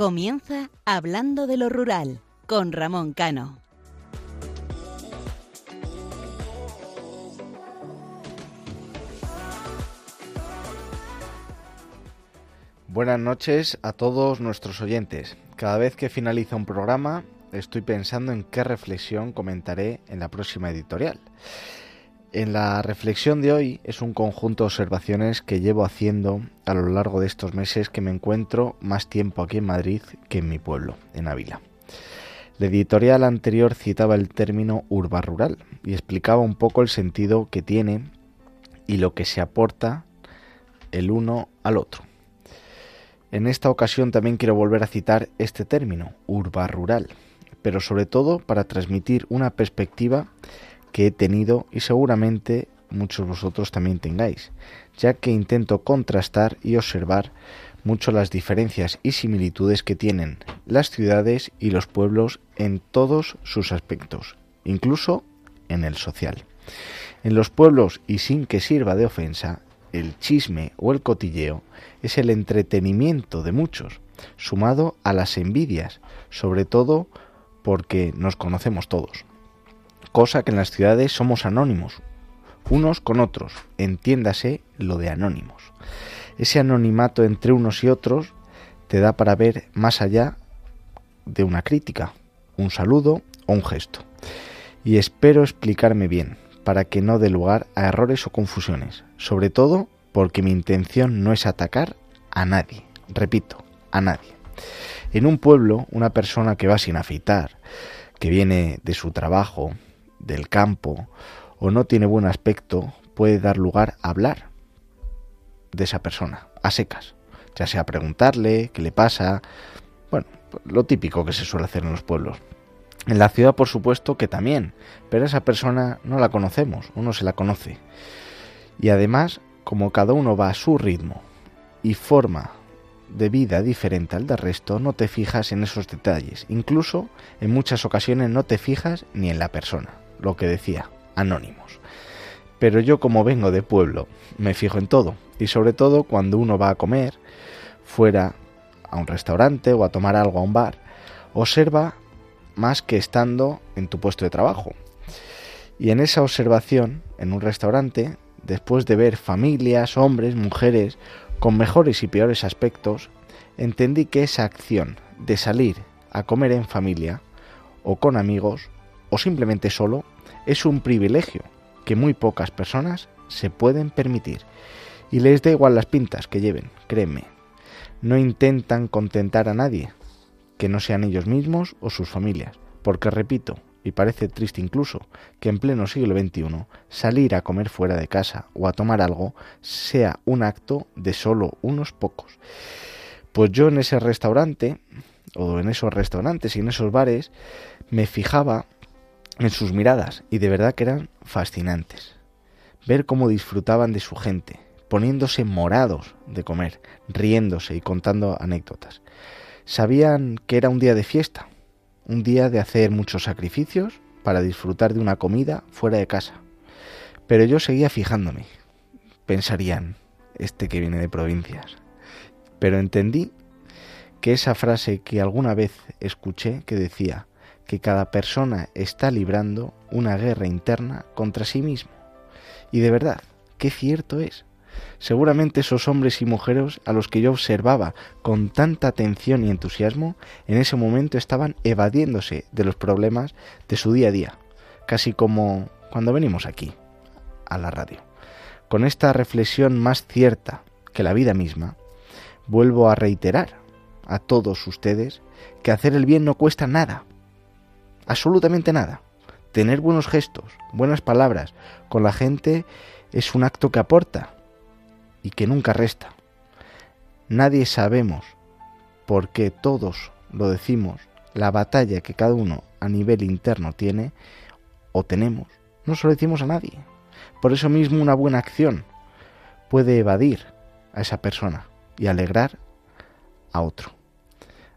Comienza Hablando de lo Rural con Ramón Cano. Buenas noches a todos nuestros oyentes. Cada vez que finaliza un programa estoy pensando en qué reflexión comentaré en la próxima editorial. En la reflexión de hoy es un conjunto de observaciones que llevo haciendo a lo largo de estos meses que me encuentro más tiempo aquí en Madrid que en mi pueblo, en Ávila. La editorial anterior citaba el término urba rural y explicaba un poco el sentido que tiene y lo que se aporta el uno al otro. En esta ocasión también quiero volver a citar este término, urba rural, pero sobre todo para transmitir una perspectiva que he tenido y seguramente muchos vosotros también tengáis, ya que intento contrastar y observar mucho las diferencias y similitudes que tienen las ciudades y los pueblos en todos sus aspectos, incluso en el social. En los pueblos, y sin que sirva de ofensa, el chisme o el cotilleo es el entretenimiento de muchos, sumado a las envidias, sobre todo porque nos conocemos todos cosa que en las ciudades somos anónimos, unos con otros, entiéndase lo de anónimos. Ese anonimato entre unos y otros te da para ver más allá de una crítica, un saludo o un gesto. Y espero explicarme bien, para que no dé lugar a errores o confusiones, sobre todo porque mi intención no es atacar a nadie, repito, a nadie. En un pueblo, una persona que va sin afeitar, que viene de su trabajo, del campo o no tiene buen aspecto puede dar lugar a hablar de esa persona, a secas, ya sea preguntarle qué le pasa, bueno, lo típico que se suele hacer en los pueblos. En la ciudad, por supuesto, que también, pero esa persona no la conocemos, uno se la conoce. Y además, como cada uno va a su ritmo y forma de vida diferente al del resto, no te fijas en esos detalles. Incluso, en muchas ocasiones, no te fijas ni en la persona lo que decía, anónimos. Pero yo como vengo de pueblo, me fijo en todo, y sobre todo cuando uno va a comer fuera a un restaurante o a tomar algo a un bar, observa más que estando en tu puesto de trabajo. Y en esa observación, en un restaurante, después de ver familias, hombres, mujeres, con mejores y peores aspectos, entendí que esa acción de salir a comer en familia o con amigos o simplemente solo es un privilegio que muy pocas personas se pueden permitir. Y les da igual las pintas que lleven, créeme. No intentan contentar a nadie, que no sean ellos mismos o sus familias. Porque repito, y parece triste incluso, que en pleno siglo XXI salir a comer fuera de casa o a tomar algo sea un acto de solo unos pocos. Pues yo en ese restaurante, o en esos restaurantes y en esos bares, me fijaba en sus miradas y de verdad que eran fascinantes. Ver cómo disfrutaban de su gente, poniéndose morados de comer, riéndose y contando anécdotas. Sabían que era un día de fiesta, un día de hacer muchos sacrificios para disfrutar de una comida fuera de casa. Pero yo seguía fijándome. Pensarían, este que viene de provincias. Pero entendí que esa frase que alguna vez escuché que decía, que cada persona está librando una guerra interna contra sí mismo. Y de verdad, qué cierto es. Seguramente esos hombres y mujeres a los que yo observaba con tanta atención y entusiasmo, en ese momento estaban evadiéndose de los problemas de su día a día, casi como cuando venimos aquí, a la radio. Con esta reflexión más cierta que la vida misma, vuelvo a reiterar a todos ustedes que hacer el bien no cuesta nada, absolutamente nada. Tener buenos gestos, buenas palabras con la gente es un acto que aporta y que nunca resta. Nadie sabemos, porque todos lo decimos, la batalla que cada uno a nivel interno tiene o tenemos, no se lo decimos a nadie. Por eso mismo una buena acción puede evadir a esa persona y alegrar a otro.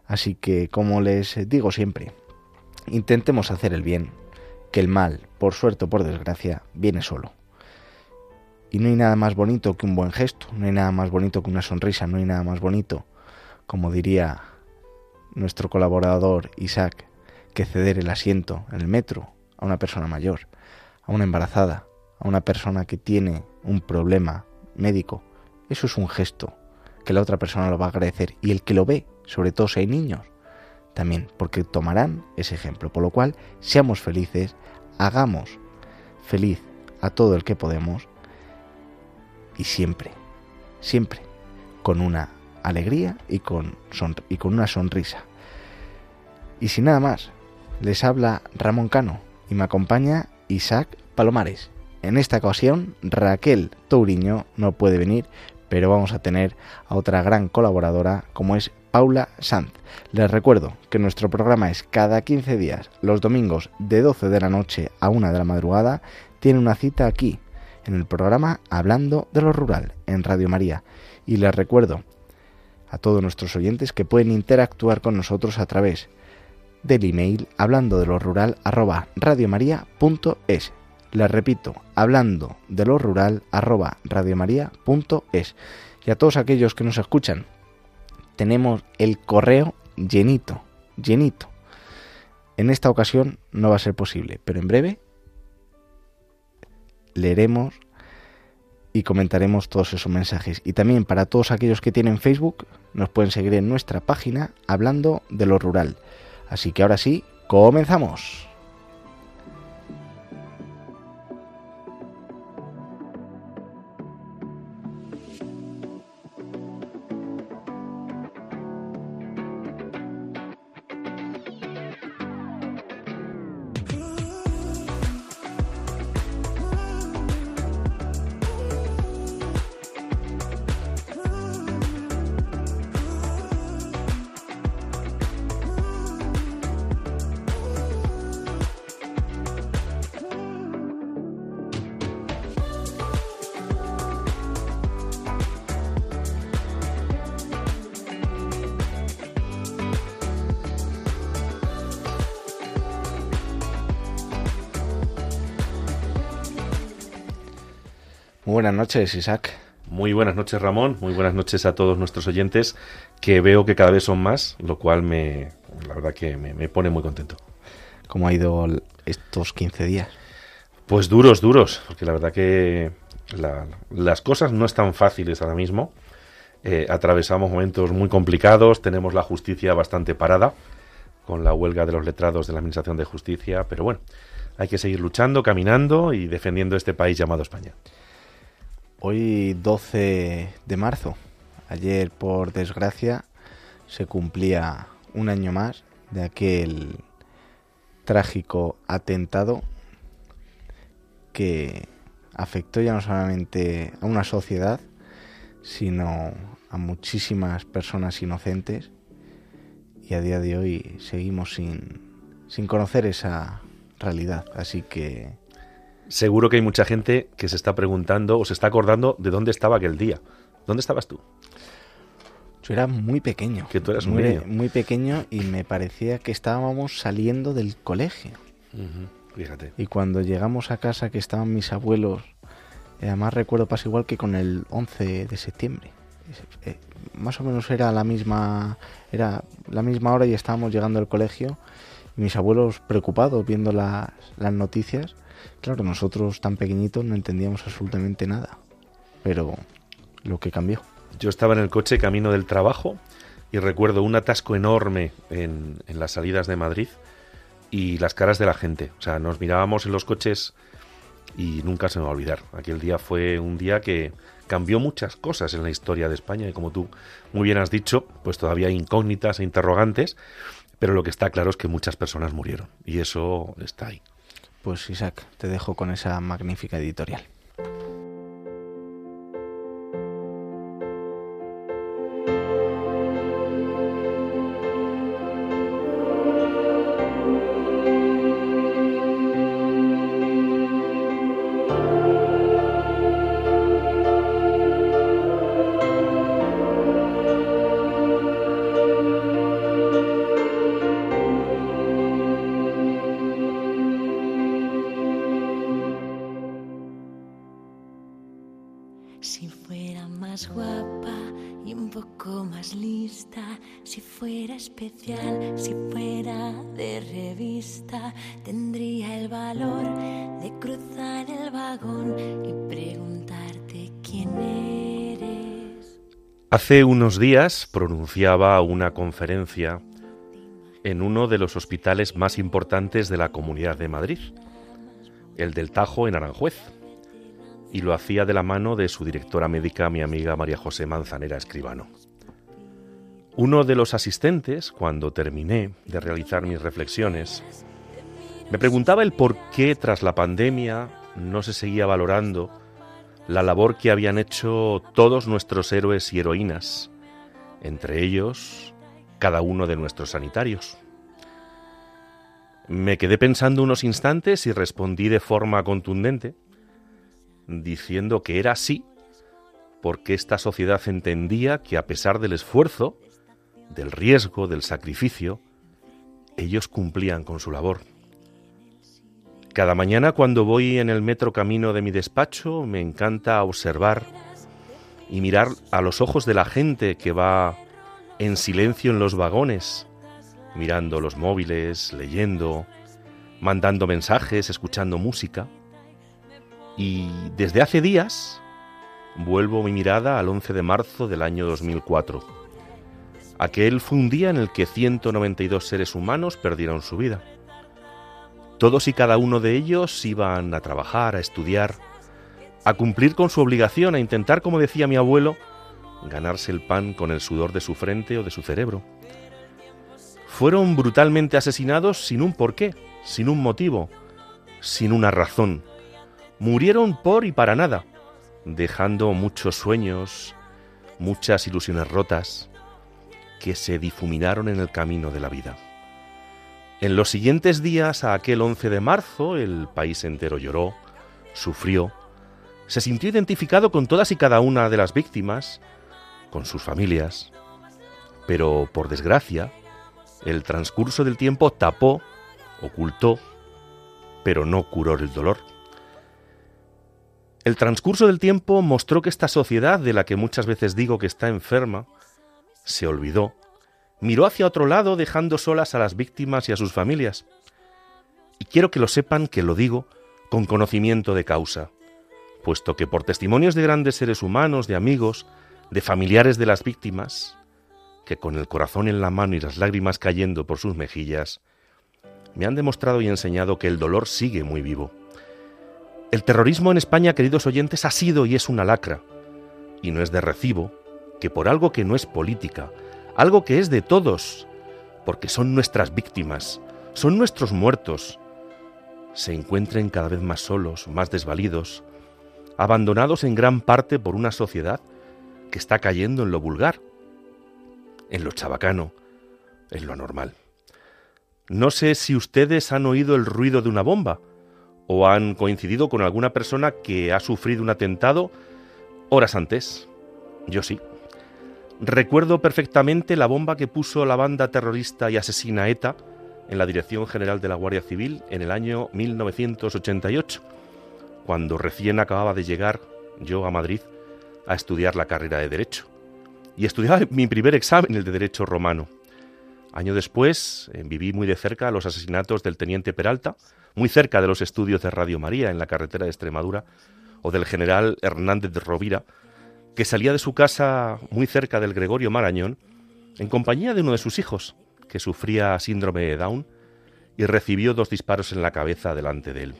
Así que, como les digo siempre, Intentemos hacer el bien, que el mal, por suerte o por desgracia, viene solo. Y no hay nada más bonito que un buen gesto, no hay nada más bonito que una sonrisa, no hay nada más bonito, como diría nuestro colaborador Isaac que ceder el asiento en el metro a una persona mayor, a una embarazada, a una persona que tiene un problema médico, eso es un gesto que la otra persona lo va a agradecer y el que lo ve, sobre todo si hay niños, también, porque tomarán ese ejemplo. Por lo cual, seamos felices, hagamos feliz a todo el que podemos y siempre, siempre con una alegría y con, y con una sonrisa. Y sin nada más, les habla Ramón Cano y me acompaña Isaac Palomares. En esta ocasión, Raquel Touriño no puede venir, pero vamos a tener a otra gran colaboradora como es Paula Sanz. Les recuerdo que nuestro programa es cada 15 días, los domingos de 12 de la noche a 1 de la madrugada. Tiene una cita aquí, en el programa Hablando de lo Rural, en Radio María. Y les recuerdo a todos nuestros oyentes que pueden interactuar con nosotros a través del email hablando de lo rural arroba radiomaria.es. Les repito, hablando de lo rural arroba radiomaria.es. Y a todos aquellos que nos escuchan tenemos el correo llenito, llenito. En esta ocasión no va a ser posible, pero en breve leeremos y comentaremos todos esos mensajes. Y también para todos aquellos que tienen Facebook, nos pueden seguir en nuestra página hablando de lo rural. Así que ahora sí, comenzamos. Buenas noches, Isaac. Muy buenas noches, Ramón. Muy buenas noches a todos nuestros oyentes, que veo que cada vez son más, lo cual me, la verdad que me, pone muy contento. ¿Cómo ha ido estos 15 días? Pues duros, duros, porque la verdad que las cosas no están fáciles ahora mismo. Eh, atravesamos momentos muy complicados, tenemos la justicia bastante parada con la huelga de los letrados de la Administración de Justicia, pero bueno, hay que seguir luchando, caminando y defendiendo este país llamado España. Hoy 12 de marzo. Ayer, por desgracia, se cumplía un año más de aquel trágico atentado que afectó ya no solamente a una sociedad, sino a muchísimas personas inocentes y a día de hoy seguimos sin, sin conocer esa realidad. Así que Seguro que hay mucha gente que se está preguntando o se está acordando de dónde estaba aquel día. ¿Dónde estabas tú? Yo era muy pequeño. Que tú eras muy, muy pequeño y me parecía que estábamos saliendo del colegio. Fíjate. Y cuando llegamos a casa que estaban mis abuelos, eh, además recuerdo pasa igual que con el 11 de septiembre. Eh, más o menos era la misma era la misma hora y estábamos llegando al colegio y mis abuelos preocupados viendo las, las noticias Claro, nosotros tan pequeñitos no entendíamos absolutamente nada, pero lo que cambió. Yo estaba en el coche camino del trabajo y recuerdo un atasco enorme en, las salidas de Madrid y las caras de la gente. O sea, nos mirábamos en los coches y nunca se me va a olvidar. Aquel día fue un día que cambió muchas cosas en la historia de España y como tú muy bien has dicho, pues todavía hay incógnitas e interrogantes, pero lo que está claro es que muchas personas murieron y eso está ahí. Pues Isaac, te dejo con esa magnífica editorial. Hace unos días pronunciaba una conferencia en uno de los hospitales más importantes de la Comunidad de Madrid, el del Tajo en Aranjuez y lo hacía de la mano de su directora médica, mi amiga María José Manzanera Escribano. Uno de los asistentes, cuando terminé de realizar mis reflexiones, me preguntaba el por qué tras la pandemia no se seguía valorando la labor que habían hecho todos nuestros héroes y heroínas, entre ellos cada uno de nuestros sanitarios. Me quedé pensando unos instantes y respondí de forma contundente diciendo que era así porque esta sociedad entendía que a pesar del esfuerzo, del riesgo, del sacrificio, ellos cumplían con su labor. Cada mañana cuando voy en el metro camino de mi despacho me encanta observar y mirar a los ojos de la gente que va en silencio en los vagones, mirando los móviles, leyendo, mandando mensajes, escuchando música. Y desde hace días vuelvo mi mirada al 11 de marzo del año 2004. Aquel fue un día en el que 192 seres humanos perdieron su vida. Todos y cada uno de ellos iban a trabajar, a estudiar, a cumplir con su obligación, a intentar, como decía mi abuelo, ganarse el pan con el sudor de su frente o de su cerebro. Fueron brutalmente asesinados sin un porqué, sin un motivo, sin una razón murieron por y para nada, dejando muchos sueños, muchas ilusiones rotas, que se difuminaron en el camino de la vida. En los siguientes días a aquel 11 de marzo el país entero lloró, sufrió, se sintió identificado con todas y cada una de las víctimas, con sus familias, pero por desgracia, el transcurso del tiempo tapó, ocultó, pero no curó el dolor. El transcurso del tiempo mostró que esta sociedad, de la que muchas veces digo que está enferma, se olvidó, miró hacia otro lado dejando solas a las víctimas y a sus familias. Y quiero que lo sepan que lo digo con conocimiento de causa, puesto que por testimonios de grandes seres humanos, de amigos, de familiares de las víctimas, que con el corazón en la mano y las lágrimas cayendo por sus mejillas, me han demostrado y enseñado que el dolor sigue muy vivo el terrorismo en España, queridos oyentes, ha sido y es una lacra. Y no es de recibo que por algo que no es política, algo que es de todos, porque son nuestras víctimas, son nuestros muertos, se encuentren cada vez más solos, más desvalidos, abandonados en gran parte por una sociedad que está cayendo en lo vulgar, en lo chabacano, en lo normal. No sé si ustedes han oído el ruido de una bomba, o han coincidido con alguna persona que ha sufrido un atentado horas antes. Yo sí. Recuerdo perfectamente la bomba que puso la banda terrorista y asesina ETA en la Dirección General de la Guardia Civil en el año 1988, cuando recién acababa de llegar yo a Madrid a estudiar la carrera de Derecho. Y estudiaba mi primer examen, el de Derecho Romano. Año después eh, viví muy de cerca los asesinatos del teniente Peralta, muy cerca de los estudios de Radio María en la carretera de Extremadura, o del general Hernández de Rovira, que salía de su casa muy cerca del Gregorio Marañón, en compañía de uno de sus hijos, que sufría síndrome de Down, y recibió dos disparos en la cabeza delante de él.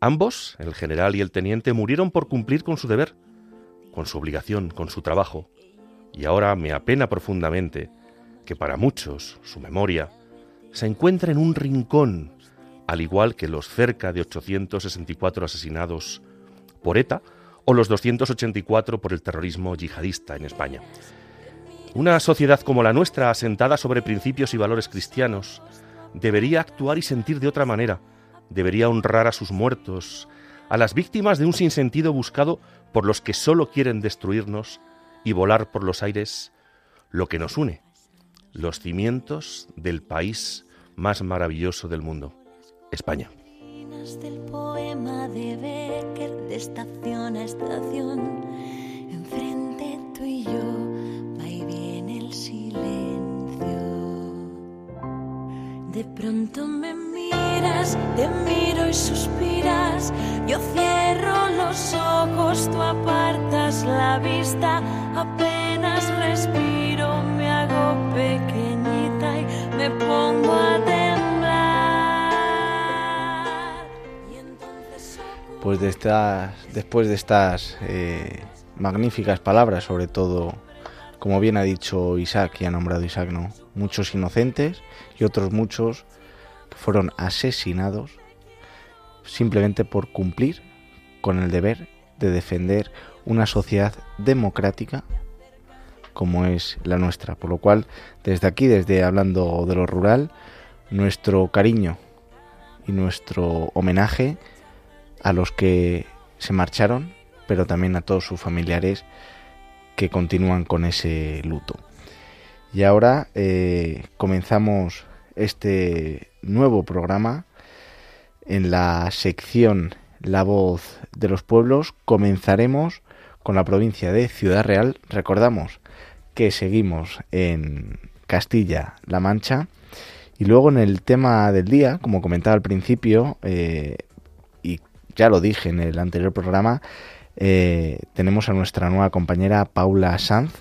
Ambos, el general y el teniente, murieron por cumplir con su deber, con su obligación, con su trabajo, y ahora me apena profundamente que para muchos su memoria se encuentra en un rincón al igual que los cerca de 864 asesinados por ETA o los 284 por el terrorismo yihadista en España. Una sociedad como la nuestra, asentada sobre principios y valores cristianos, debería actuar y sentir de otra manera, debería honrar a sus muertos, a las víctimas de un sinsentido buscado por los que solo quieren destruirnos y volar por los aires lo que nos une, los cimientos del país más maravilloso del mundo. España. Páginas del poema de Becker, de estación a estación, enfrente tú y yo, va y viene el silencio. De pronto me miras, te miro y suspiras, yo cierro los ojos, tú apartas la vista, apenas respiro, me hago pequeñita y me pongo a Pues de estas, después de estas eh, magníficas palabras, sobre todo, como bien ha dicho Isaac y ha nombrado Isaac, ¿no? Muchos inocentes y otros muchos fueron asesinados simplemente por cumplir con el deber de defender una sociedad democrática como es la nuestra. Por lo cual, desde aquí, desde hablando de lo rural, nuestro cariño y nuestro homenaje a los que se marcharon, pero también a todos sus familiares que continúan con ese luto. Y ahora eh, comenzamos este nuevo programa en la sección La voz de los pueblos. Comenzaremos con la provincia de Ciudad Real. Recordamos que seguimos en Castilla-La Mancha. Y luego en el tema del día, como comentaba al principio, eh, ya lo dije en el anterior programa, eh, tenemos a nuestra nueva compañera Paula Sanz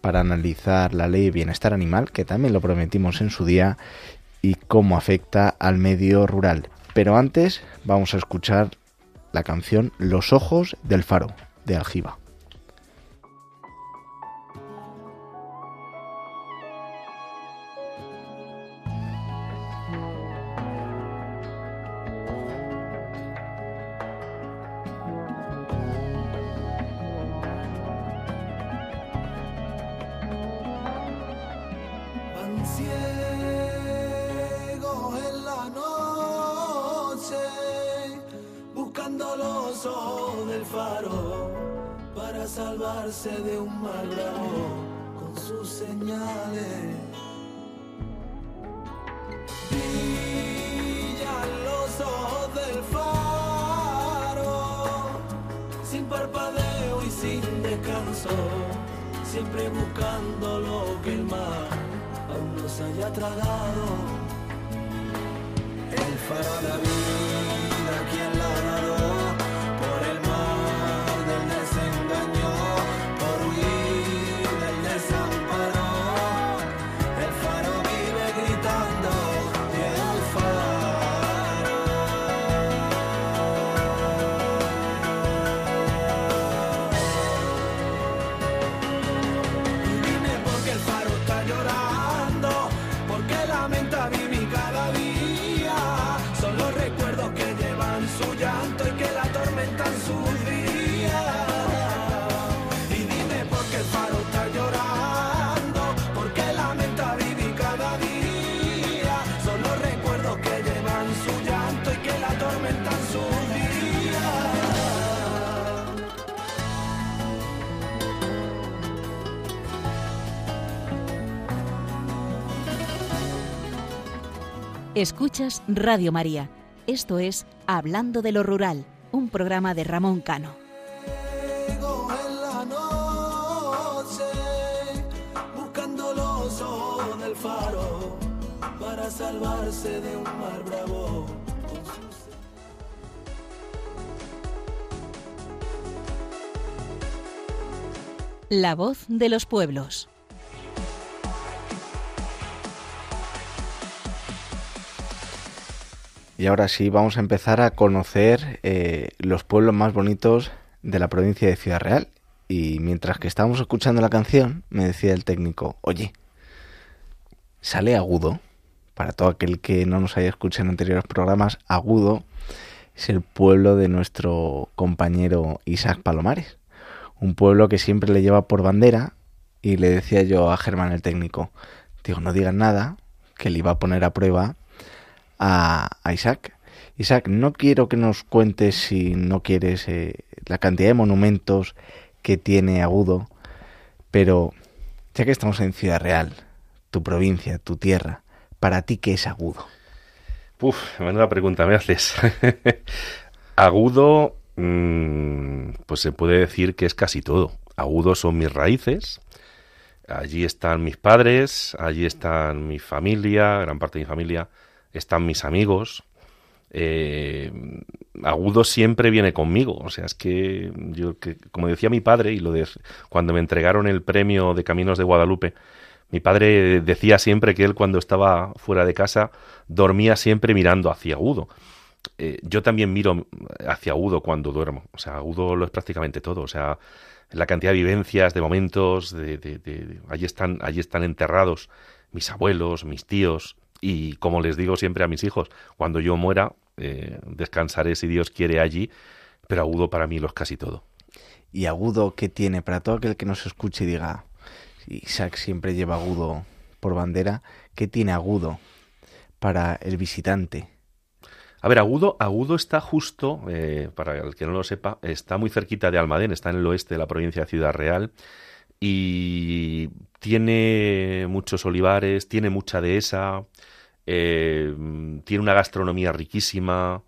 para analizar la ley de bienestar animal, que también lo prometimos en su día, y cómo afecta al medio rural. Pero antes vamos a escuchar la canción Los ojos del faro de Aljiba. Tragado. El faro Escuchas Radio María. Esto es Hablando de lo Rural, un programa de Ramón Cano. Salvarse de un mar bravo. La voz de los pueblos. Y ahora sí, vamos a empezar a conocer eh, los pueblos más bonitos de la provincia de Ciudad Real. Y mientras que estábamos escuchando la canción, me decía el técnico, oye, sale agudo. Para todo aquel que no nos haya escuchado en anteriores programas, agudo es el pueblo de nuestro compañero Isaac Palomares. Un pueblo que siempre le lleva por bandera. Y le decía yo a Germán el técnico, digo, no digan nada, que le iba a poner a prueba a, Isaac. Isaac, no quiero que nos cuentes, si no quieres, eh, la cantidad de monumentos que tiene Agudo, pero ya que estamos en Ciudad Real, tu provincia, tu tierra, para ti, ¿qué es Agudo? Puf, menuda pregunta me haces. Agudo, mmm, pues se puede decir que es casi todo. Agudo son mis raíces, allí están mis padres, allí están mi familia, gran parte de mi familia, están mis amigos. Eh, Agudo siempre viene conmigo. O sea, es que yo, que, como decía mi padre, y lo de, cuando me entregaron el premio de Caminos de Guadalupe, mi padre decía siempre que él cuando estaba fuera de casa dormía siempre mirando hacia Agudo. Eh, yo también miro hacia Agudo cuando duermo. O sea, Agudo lo es prácticamente todo. O sea, la cantidad de vivencias, de momentos, de, de, allí están, allí están enterrados mis abuelos, mis tíos, y como les digo siempre a mis hijos, cuando yo muera, eh, descansaré si Dios quiere allí, pero agudo para mí lo es casi todo. ¿Y agudo qué tiene? Para todo aquel que nos escuche y diga, Isaac siempre lleva agudo por bandera, ¿qué tiene agudo para el visitante? A ver, Agudo, Agudo está justo, eh, para el que no lo sepa, está muy cerquita de Almadén, está en el oeste de la provincia de Ciudad Real y tiene muchos olivares, tiene mucha dehesa, eh, tiene una gastronomía riquísima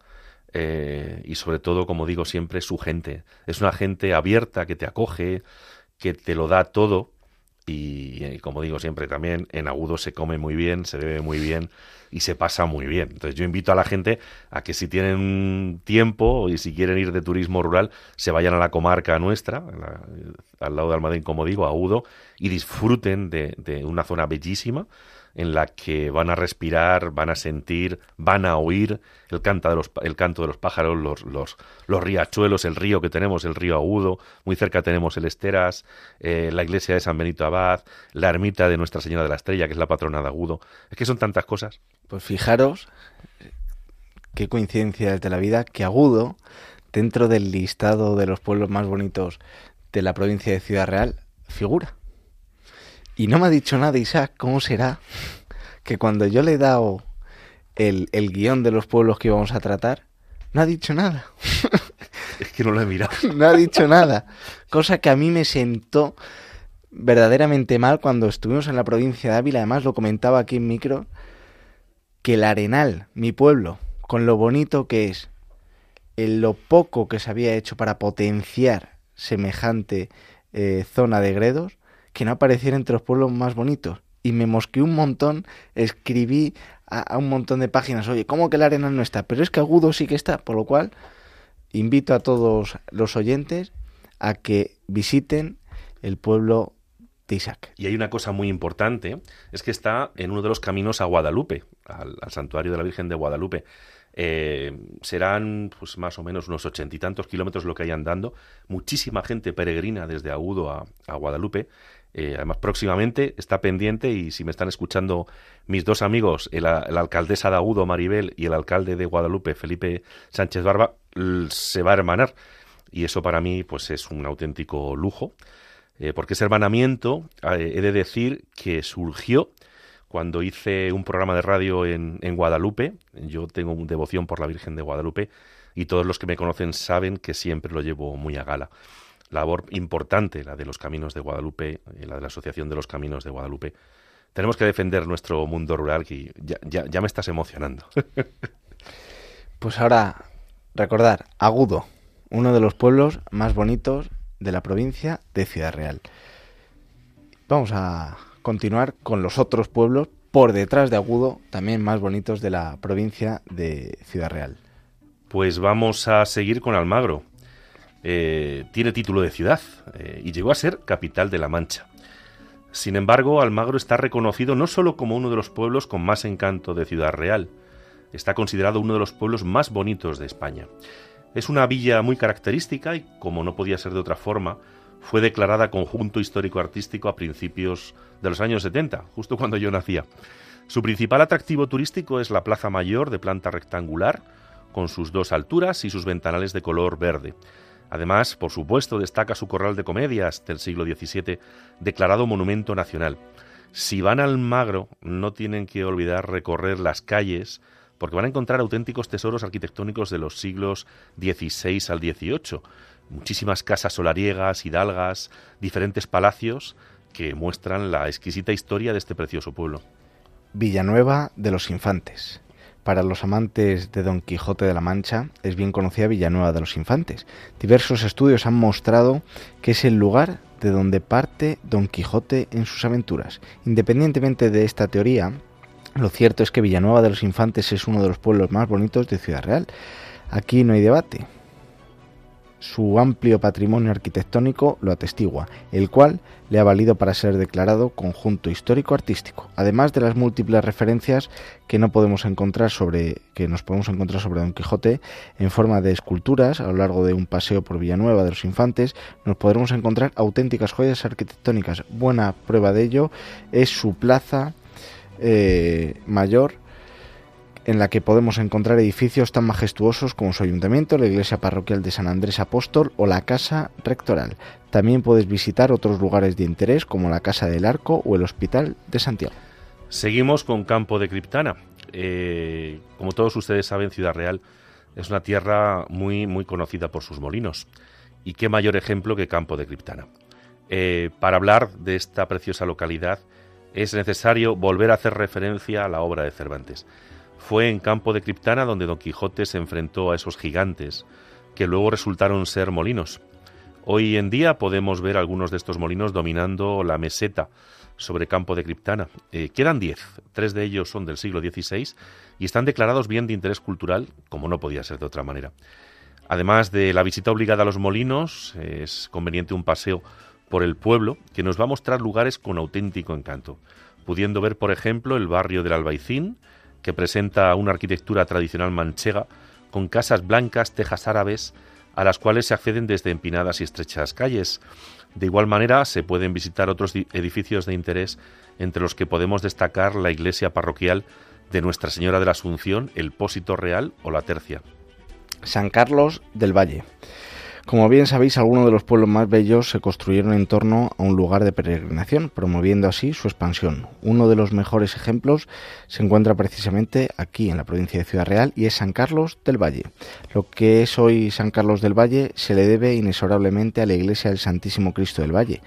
eh, y sobre todo, como digo siempre, su gente. Es una gente abierta que te acoge, que te lo da todo y, como digo siempre también, en Agudo se come muy bien, se bebe muy bien y se pasa muy bien. Entonces yo invito a la gente a que si tienen tiempo y si quieren ir de turismo rural, se vayan a la comarca nuestra, al lado de Almadén, como digo, Agudo, y disfruten de una zona bellísima en la que van a respirar, van a sentir, van a oír el, de los, el canto de los pájaros, los, los, los, riachuelos, el río que tenemos, el río Agudo, muy cerca tenemos el Esteras, eh, la iglesia de San Benito Abad, la ermita de Nuestra Señora de la Estrella, que es la patrona de Agudo. Es que son tantas cosas. Pues fijaros, qué coincidencia de la vida, que Agudo, dentro del listado de los pueblos más bonitos de la provincia de Ciudad Real, figura. Y no me ha dicho nada, Isaac, ¿cómo será que cuando yo le he dado el, el guion de los pueblos que íbamos a tratar, no ha dicho nada? es que no lo he mirado. no ha dicho nada. Cosa que a mí me sentó verdaderamente mal cuando estuvimos en la provincia de Ávila. Además, lo comentaba aquí en micro, que el Arenal, mi pueblo, con lo bonito que es, en lo poco que se había hecho para potenciar semejante eh, zona de gredos, que no apareciera entre los pueblos más bonitos. Y me mosqué un montón, escribí a, un montón de páginas, oye, ¿cómo que la arena no está? Pero es que Agudo sí que está, por lo cual invito a todos los oyentes a que visiten el pueblo de Isaac. Y hay una cosa muy importante, es que está en uno de los caminos a Guadalupe, al, santuario de la Virgen de Guadalupe. Eh, serán pues más o menos unos ochenta y tantos kilómetros lo que hay andando. Muchísima gente peregrina desde Agudo a, a Guadalupe eh, además, próximamente está pendiente y si me están escuchando mis dos amigos, el, la alcaldesa de Agudo, Maribel, y el alcalde de Guadalupe, Felipe Sánchez Barba, se va a hermanar. Y eso para mí pues es un auténtico lujo, eh, porque ese hermanamiento, eh, he de decir que surgió cuando hice un programa de radio en, en Guadalupe. Yo tengo devoción por la Virgen de Guadalupe y todos los que me conocen saben que siempre lo llevo muy a gala labor importante, la de los caminos de Guadalupe, y la de la Asociación de los Caminos de Guadalupe. Tenemos que defender nuestro mundo rural y ya, ya, me estás emocionando. pues ahora, recordar, Agudo, uno de los pueblos más bonitos de la provincia de Ciudad Real. Vamos a continuar con los otros pueblos por detrás de Agudo, también más bonitos de la provincia de Ciudad Real. Pues vamos a seguir con Almagro. Eh, tiene título de ciudad eh, y llegó a ser capital de la Mancha. Sin embargo, Almagro está reconocido no solo como uno de los pueblos con más encanto de Ciudad Real, está considerado uno de los pueblos más bonitos de España. Es una villa muy característica y, como no podía ser de otra forma, fue declarada conjunto histórico-artístico a principios de los años 70, justo cuando yo nacía. Su principal atractivo turístico es la Plaza Mayor de planta rectangular, con sus dos alturas y sus ventanales de color verde. Además, por supuesto, destaca su corral de comedias del siglo XVII, declarado monumento nacional. Si van al Magro, no tienen que olvidar recorrer las calles, porque van a encontrar auténticos tesoros arquitectónicos de los siglos XVI al XVIII. Muchísimas casas solariegas, hidalgas, diferentes palacios que muestran la exquisita historia de este precioso pueblo. Villanueva de los Infantes. Para los amantes de Don Quijote de la Mancha es bien conocida Villanueva de los Infantes. Diversos estudios han mostrado que es el lugar de donde parte Don Quijote en sus aventuras. Independientemente de esta teoría, Lo cierto es que Villanueva de los Infantes es uno de los pueblos más bonitos de Ciudad Real. Aquí no hay debate. Su amplio patrimonio arquitectónico lo atestigua, el cual le ha valido para ser declarado conjunto histórico-artístico, además de las múltiples referencias que no podemos encontrar sobre que nos podemos encontrar sobre Don Quijote en forma de esculturas a lo largo de un paseo por Villanueva de los Infantes, nos podremos encontrar auténticas joyas arquitectónicas. Buena prueba de ello es su plaza eh, mayor en la que podemos encontrar edificios tan majestuosos como su ayuntamiento, la iglesia parroquial de San Andrés Apóstol o la casa rectoral. También puedes visitar otros lugares de interés como la Casa del Arco o el Hospital de Santiago. Seguimos con Campo de Criptana. Eh, como todos ustedes saben, Ciudad Real es una tierra muy, muy conocida por sus molinos. Y qué mayor ejemplo que Campo de Criptana. Eh, para hablar de esta preciosa localidad, es necesario volver a hacer referencia a la obra de Cervantes. Fue en Campo de Criptana donde Don Quijote se enfrentó a esos gigantes, que luego resultaron ser molinos. Hoy en día podemos ver algunos de estos molinos dominando la meseta sobre Campo de Criptana. Eh, quedan diez, tres de ellos son del siglo XVI y están declarados bien de interés cultural, como no podía ser de otra manera. Además de la visita obligada a los molinos, es conveniente un paseo por el pueblo que nos va a mostrar lugares con auténtico encanto, pudiendo ver, por ejemplo, el barrio del Albaicín, que presenta una arquitectura tradicional manchega, con casas blancas, tejas árabes, a las cuales se acceden desde empinadas y estrechas calles. De igual manera, se pueden visitar otros edificios de interés, entre los que podemos destacar la iglesia parroquial de Nuestra Señora de la Asunción, el Pósito Real o la Tercia. San Carlos del Valle. Como bien sabéis, algunos de los pueblos más bellos se construyeron en torno a un lugar de peregrinación, promoviendo así su expansión. Uno de los mejores ejemplos se encuentra precisamente aquí, en la provincia de Ciudad Real, y es San Carlos del Valle. Lo que es hoy San Carlos del Valle se le debe inexorablemente a la iglesia del Santísimo Cristo del Valle,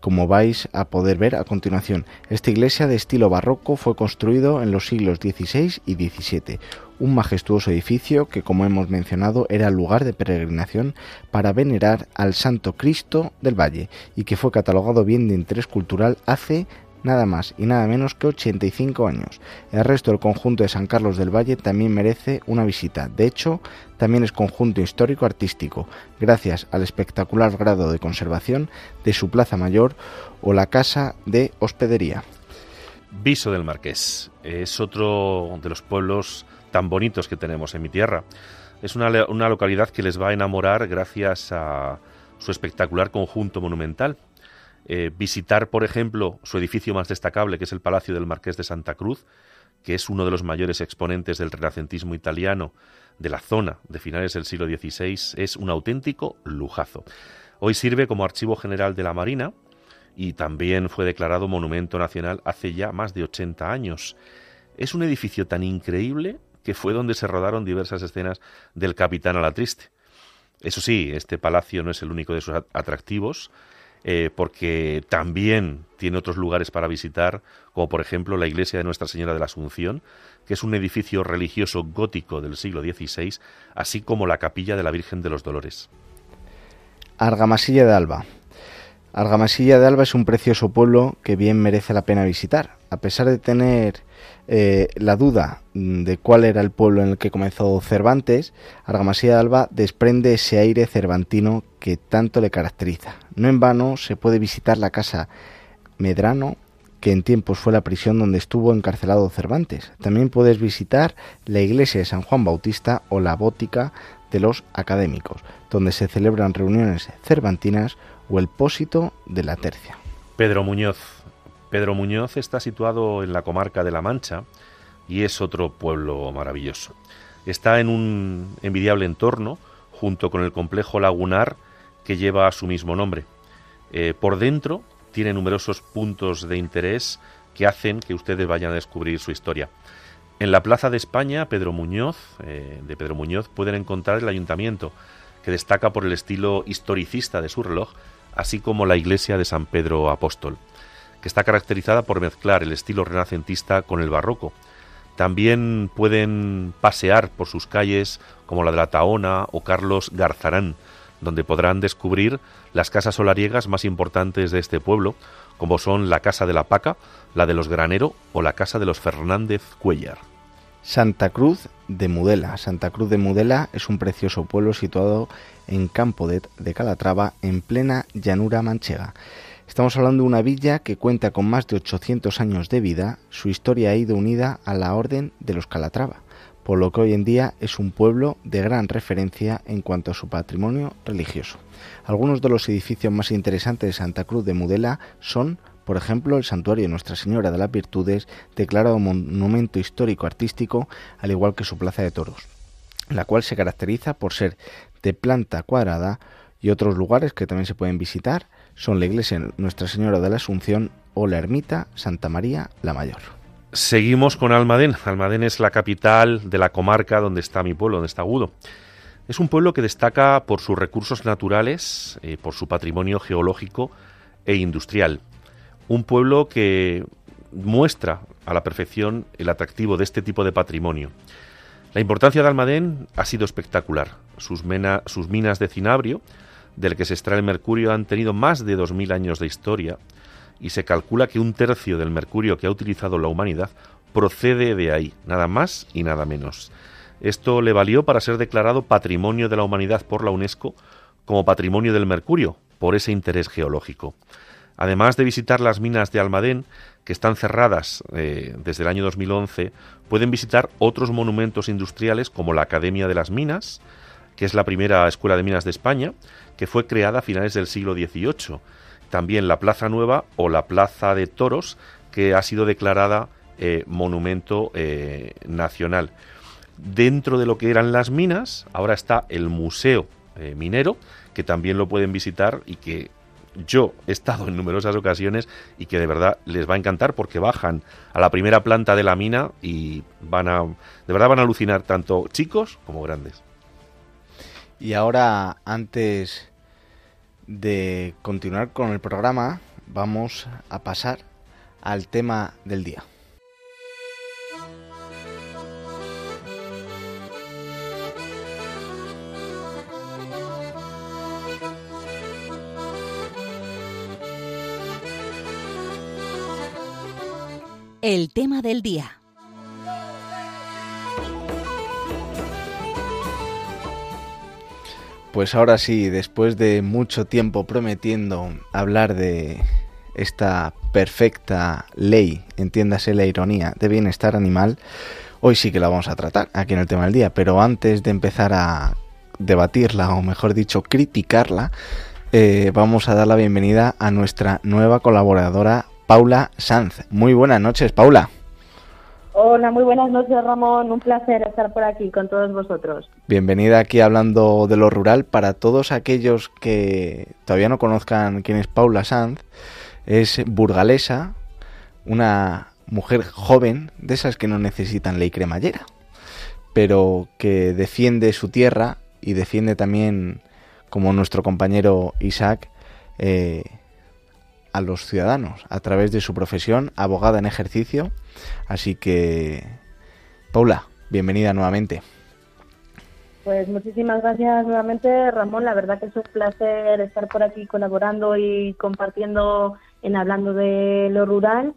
como vais a poder ver a continuación. Esta iglesia de estilo barroco fue construido en los siglos XVI y XVII, un majestuoso edificio que, como hemos mencionado, era lugar de peregrinación para venerar al Santo Cristo del Valle y que fue catalogado bien de interés cultural hace nada más y nada menos que 85 años. El resto del conjunto de San Carlos del Valle también merece una visita. De hecho, también es conjunto histórico artístico, gracias al espectacular grado de conservación de su plaza mayor o la casa de hospedería. Viso del Marqués es otro de los pueblos tan bonitos que tenemos en mi tierra. Es una, una localidad que les va a enamorar gracias a su espectacular conjunto monumental. Eh, visitar, por ejemplo, su edificio más destacable, que es el Palacio del Marqués de Santa Cruz, que es uno de los mayores exponentes del renacentismo italiano de la zona de finales del siglo XVI, es un auténtico lujazo. Hoy sirve como archivo general de la Marina y también fue declarado monumento nacional hace ya más de 80 años. Es un edificio tan increíble que fue donde se rodaron diversas escenas del Capitán a la Triste. Eso sí, este palacio no es el único de sus atractivos, eh, porque también tiene otros lugares para visitar, como por ejemplo la iglesia de Nuestra Señora de la Asunción, que es un edificio religioso gótico del siglo XVI, así como la capilla de la Virgen de los Dolores. Argamasilla de Alba. Argamasilla de Alba es un precioso pueblo que bien merece la pena visitar. A pesar de tener eh, la duda de cuál era el pueblo en el que comenzó Cervantes, Argamasilla de Alba desprende ese aire cervantino que tanto le caracteriza. No en vano se puede visitar la casa Medrano, que en tiempos fue la prisión donde estuvo encarcelado Cervantes. También puedes visitar la iglesia de San Juan Bautista o la bótica de los académicos, donde se celebran reuniones cervantinas o el pósito de la tercia. Pedro Muñoz, Pedro Muñoz está situado en la comarca de La Mancha y es otro pueblo maravilloso. Está en un envidiable entorno junto con el complejo lagunar que lleva su mismo nombre. Eh, por dentro tiene numerosos puntos de interés que hacen que ustedes vayan a descubrir su historia. En la Plaza de España, Pedro Muñoz, eh, de Pedro Muñoz, pueden encontrar el ayuntamiento, que destaca por el estilo historicista de su reloj, así como la iglesia de San Pedro Apóstol que está caracterizada por mezclar el estilo renacentista con el barroco. También pueden pasear por sus calles como la de la Taona o Carlos Garzarán, donde podrán descubrir las casas solariegas más importantes de este pueblo, como son la Casa de la Paca, la de los Granero o la Casa de los Fernández Cuellar. Santa Cruz de Mudela. Santa Cruz de Mudela es un precioso pueblo situado en Campo de, de Calatrava, en plena llanura manchega. Estamos hablando de una villa que cuenta con más de 800 años de vida. Su historia ha ido unida a la Orden de los Calatrava, por lo que hoy en día es un pueblo de gran referencia en cuanto a su patrimonio religioso. Algunos de los edificios más interesantes de Santa Cruz de Mudela son por ejemplo, el santuario de Nuestra Señora de las Virtudes, declarado monumento histórico artístico, al igual que su plaza de toros, la cual se caracteriza por ser de planta cuadrada y otros lugares que también se pueden visitar son la iglesia Nuestra Señora de la Asunción o la ermita Santa María la Mayor. Seguimos con Almadén. Almadén es la capital de la comarca donde está mi pueblo, donde está Agudo. Es un pueblo que destaca por sus recursos naturales, eh, por su patrimonio geológico e industrial un pueblo que muestra a la perfección el atractivo de este tipo de patrimonio. La importancia de Almadén ha sido espectacular. Sus, sus minas de cinabrio, del que se extrae el mercurio, han tenido más de 2.000 años de historia y se calcula que un tercio del mercurio que ha utilizado la humanidad procede de ahí, nada más y nada menos. Esto le valió para ser declarado Patrimonio de la Humanidad por la UNESCO como Patrimonio del Mercurio, por ese interés geológico. Además de visitar las minas de Almadén, que están cerradas eh, desde el año 2011, pueden visitar otros monumentos industriales como la Academia de las Minas, que es la primera escuela de minas de España, que fue creada a finales del siglo XVIII. También la Plaza Nueva o la Plaza de Toros, que ha sido declarada eh, monumento eh, nacional. Dentro de lo que eran las minas, ahora está el Museo Minero, que también lo pueden visitar y que yo he estado en numerosas ocasiones y que de verdad les va a encantar porque bajan a la primera planta de la mina y van a, de verdad van a alucinar tanto chicos como grandes. Y ahora, antes de continuar con el programa, vamos a pasar al tema del día. El tema del día. Pues ahora sí, después de mucho tiempo prometiendo hablar de esta perfecta ley, entiéndase la ironía, de bienestar animal, hoy sí que la vamos a tratar aquí en el tema del día. Pero antes de empezar a debatirla, o mejor dicho, criticarla, eh, vamos a dar la bienvenida a nuestra nueva colaboradora Paula Sanz. Muy buenas noches, Paula. Hola, muy buenas noches, Ramón. Un placer estar por aquí con todos vosotros. Bienvenida aquí hablando de lo rural. Para todos aquellos que todavía no conozcan quién es Paula Sanz, es burgalesa, una mujer joven, de esas que no necesitan ley cremallera, pero que defiende su tierra y defiende también, como nuestro compañero Isaac, eh, a los ciudadanos a través de su profesión, abogada en ejercicio. Así que, Paula, bienvenida nuevamente. Pues muchísimas gracias nuevamente, Ramón. La verdad que es un placer estar por aquí colaborando y compartiendo en hablando de lo rural.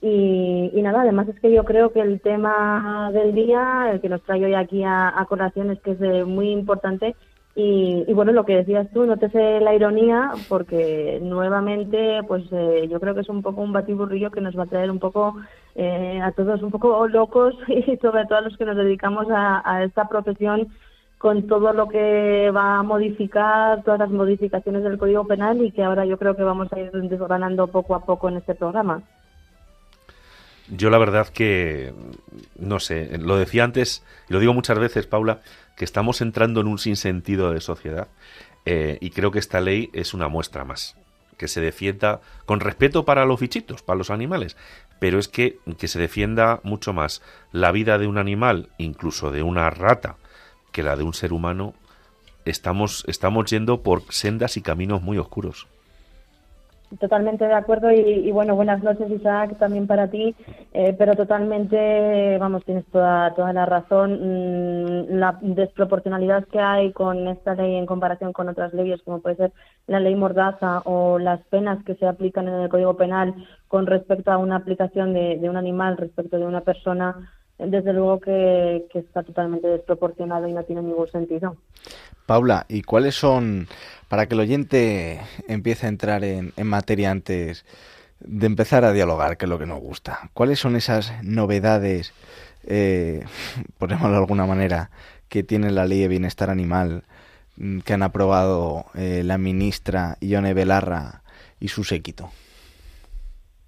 Y, nada, además es que yo creo que el tema del día, el que nos trae hoy aquí a, a es que es muy importante y, bueno, lo que decías tú, no te sé la ironía, porque nuevamente, pues eh, yo creo que es un poco un batiburrillo que nos va a traer un poco eh, a todos un poco locos y sobre todo a los que nos dedicamos a, esta profesión con todo lo que va a modificar, todas las modificaciones del Código Penal y que ahora yo creo que vamos a ir desgranando poco a poco en este programa. Yo la verdad que, no sé, lo decía antes, y lo digo muchas veces, Paula, que estamos entrando en un sinsentido de sociedad eh, y creo que esta ley es una muestra más. Que se defienda con respeto para los bichitos, para los animales, pero es que, que se defienda mucho más la vida de un animal, incluso de una rata, que la de un ser humano, estamos, estamos yendo por sendas y caminos muy oscuros. Totalmente de acuerdo y, bueno, buenas noches Isaac también para ti, eh, pero totalmente, vamos, tienes toda, toda la razón. Mm, la desproporcionalidad que hay con esta ley en comparación con otras leyes, como puede ser la ley Mordaza o las penas que se aplican en el Código Penal con respecto a una aplicación de, de un animal respecto de una persona, desde luego que, que está totalmente desproporcionado y no tiene ningún sentido. Paula, ¿y cuáles son, para que el oyente empiece a entrar en, materia antes de empezar a dialogar, que es lo que nos gusta, cuáles son esas novedades, eh, por de alguna manera, que tiene la ley de bienestar animal mm, que han aprobado eh, la ministra Ione Belarra y su séquito?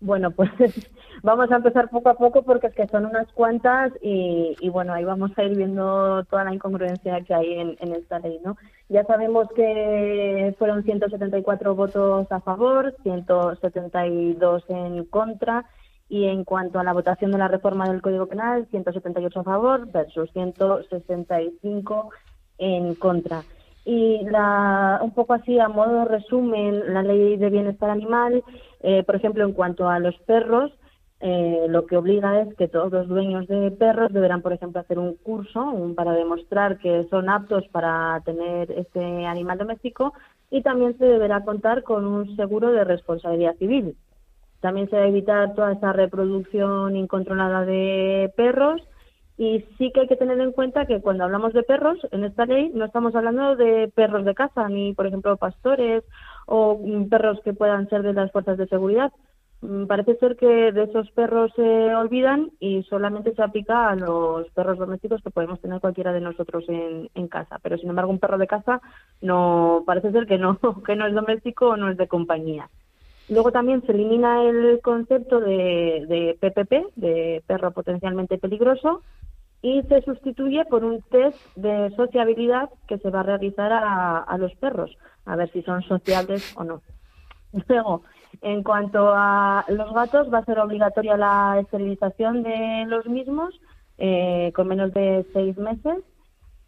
Bueno, pues vamos a empezar poco a poco porque es que son unas cuantas y, bueno, ahí vamos a ir viendo toda la incongruencia que hay en, esta ley, ¿no? Ya sabemos que fueron 174 votos a favor, 172 en contra y en cuanto a la votación de la reforma del Código Penal, 178 a favor versus 165 en contra. Y la, un poco así, a modo resumen, la ley de bienestar animal, eh, por ejemplo, en cuanto a los perros, eh, lo que obliga es que todos los dueños de perros deberán, por ejemplo, hacer un curso para demostrar que son aptos para tener este animal doméstico y también se deberá contar con un seguro de responsabilidad civil. También se va a evitar toda esa reproducción incontrolada de perros y sí que hay que tener en cuenta que cuando hablamos de perros, en esta ley no estamos hablando de perros de casa, ni, por ejemplo, pastores o mm, perros que puedan ser de las fuerzas de seguridad, Mm, parece ser que de esos perros se olvidan y solamente se aplica a los perros domésticos que podemos tener cualquiera de nosotros en, en, casa. Pero sin embargo, un perro de casa no parece ser que no, que no es doméstico o no es de compañía. Luego también se elimina el concepto de, de PPP, de perro potencialmente peligroso, y se sustituye por un test de sociabilidad que se va a realizar a, a los perros, a ver si son sociables o no. Luego, en cuanto a los gatos, va a ser obligatoria la esterilización de los mismos eh, con menos de seis meses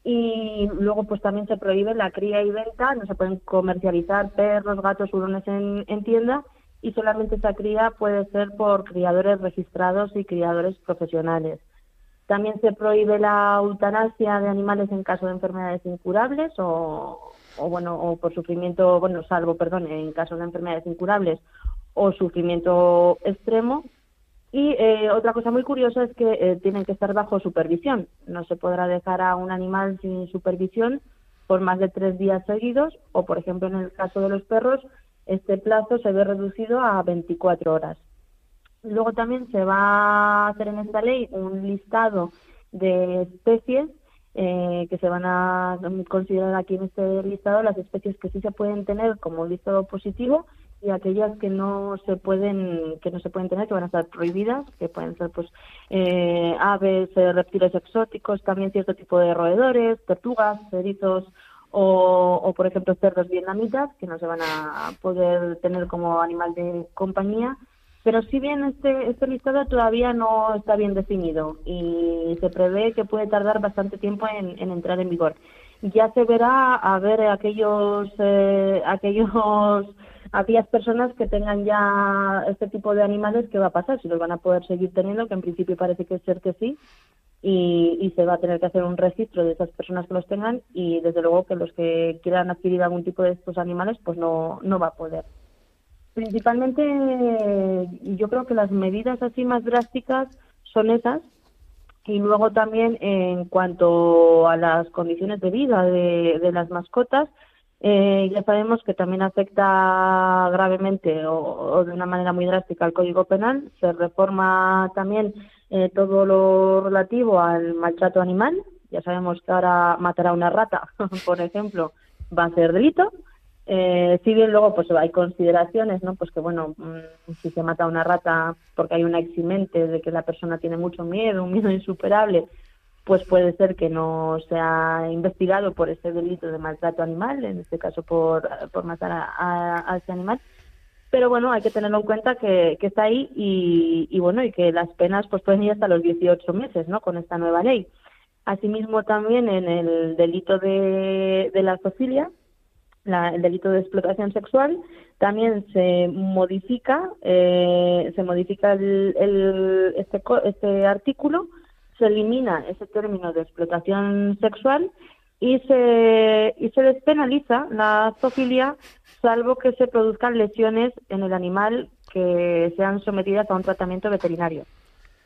y luego pues también se prohíbe la cría y venta, no se pueden comercializar perros, gatos, hurones en, en tienda y solamente esa cría puede ser por criadores registrados y criadores profesionales. También se prohíbe la eutanasia de animales en caso de enfermedades incurables o, bueno, o por sufrimiento, bueno, salvo, perdón, en caso de enfermedades incurables o sufrimiento extremo. Y eh, otra cosa muy curiosa es que eh, tienen que estar bajo supervisión. No se podrá dejar a un animal sin supervisión por más de tres días seguidos o, por ejemplo, en el caso de los perros, este plazo se ve reducido a 24 horas. Luego también se va a hacer en esta ley un listado de especies eh, que se van a considerar aquí en este listado las especies que sí se pueden tener como listado positivo y aquellas que no se pueden que no se pueden tener que van a estar prohibidas que pueden ser pues eh, aves eh, reptiles exóticos también cierto tipo de roedores tortugas erizos o, o por ejemplo cerdos vietnamitas que no se van a poder tener como animal de compañía pero si bien este, este listado todavía no está bien definido y se prevé que puede tardar bastante tiempo en, entrar en vigor. Ya se verá a ver aquellos, eh, aquellos, aquellas personas que tengan ya este tipo de animales, ¿qué va a pasar? Si los van a poder seguir teniendo, que en principio parece que ser que sí, y, y, se va a tener que hacer un registro de esas personas que los tengan y desde luego que los que quieran adquirir algún tipo de estos animales pues no, no va a poder. Principalmente, yo creo que las medidas así más drásticas son esas. Y luego también en cuanto a las condiciones de vida de, las mascotas, eh, ya sabemos que también afecta gravemente o, de una manera muy drástica al Código Penal. Se reforma también eh, todo lo relativo al maltrato animal. Ya sabemos que ahora matar a una rata, por ejemplo, va a ser delito. Eh, si bien luego pues hay consideraciones, ¿no? Pues que bueno, mm, si se mata una rata porque hay una eximente de que la persona tiene mucho miedo, un miedo insuperable, pues puede ser que no sea investigado por ese delito de maltrato animal, en este caso por, por matar a, ese animal. Pero bueno, hay que tenerlo en cuenta que, que está ahí y, y, bueno, y que las penas pues pueden ir hasta los 18 meses, ¿no? Con esta nueva ley. Asimismo también en el delito de, de la zoofilia, el delito de explotación sexual, también se modifica, eh, se modifica el, este, este artículo, se elimina ese término de explotación sexual y se, y se despenaliza la zoofilia salvo que se produzcan lesiones en el animal que sean sometidas a un tratamiento veterinario.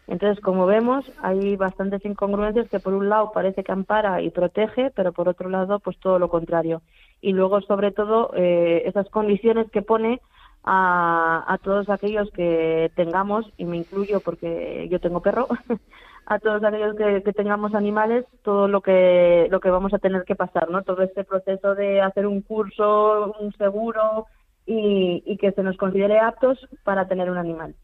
Entonces, como vemos, hay bastantes incongruencias que por un lado parece que ampara y protege, pero por otro lado, pues todo lo contrario. Y luego, sobre todo, eh, esas condiciones que pone a, a todos aquellos que tengamos, y me incluyo porque yo tengo perro, a todos aquellos que, tengamos animales todo lo que lo que vamos a tener que pasar no todo este proceso de hacer un curso un seguro y, que se nos considere aptos para tener un animal.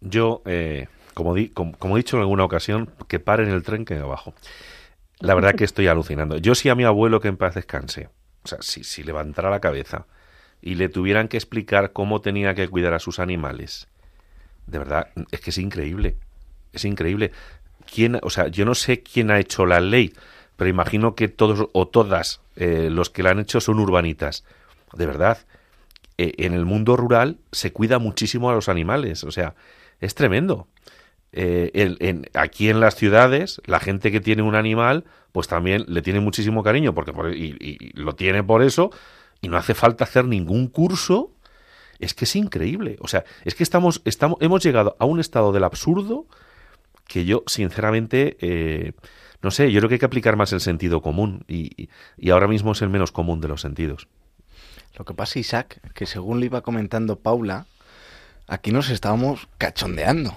Yo eh, como, como, he dicho en alguna ocasión que paren el tren que abajo. La verdad que estoy alucinando. Yo sí a mi abuelo que en paz descanse o sea si, si levantara la cabeza y le tuvieran que explicar cómo tenía que cuidar a sus animales de verdad es que es increíble es increíble. ¿Quién, o sea, yo no sé quién ha hecho la ley, pero imagino que todos o todas eh, los que la han hecho son urbanitas. De verdad, eh, en el mundo rural se cuida muchísimo a los animales, o sea, es tremendo. Eh, aquí en las ciudades, la gente que tiene un animal, pues también le tiene muchísimo cariño, porque y, lo tiene por eso, y no hace falta hacer ningún curso. Es que es increíble. O sea, es que estamos, hemos llegado a un estado del absurdo que yo, sinceramente, eh, no sé, yo creo que hay que aplicar más el sentido común y, ahora mismo es el menos común de los sentidos. Lo que pasa, Isaac, que según le iba comentando Paula, aquí nos estábamos cachondeando,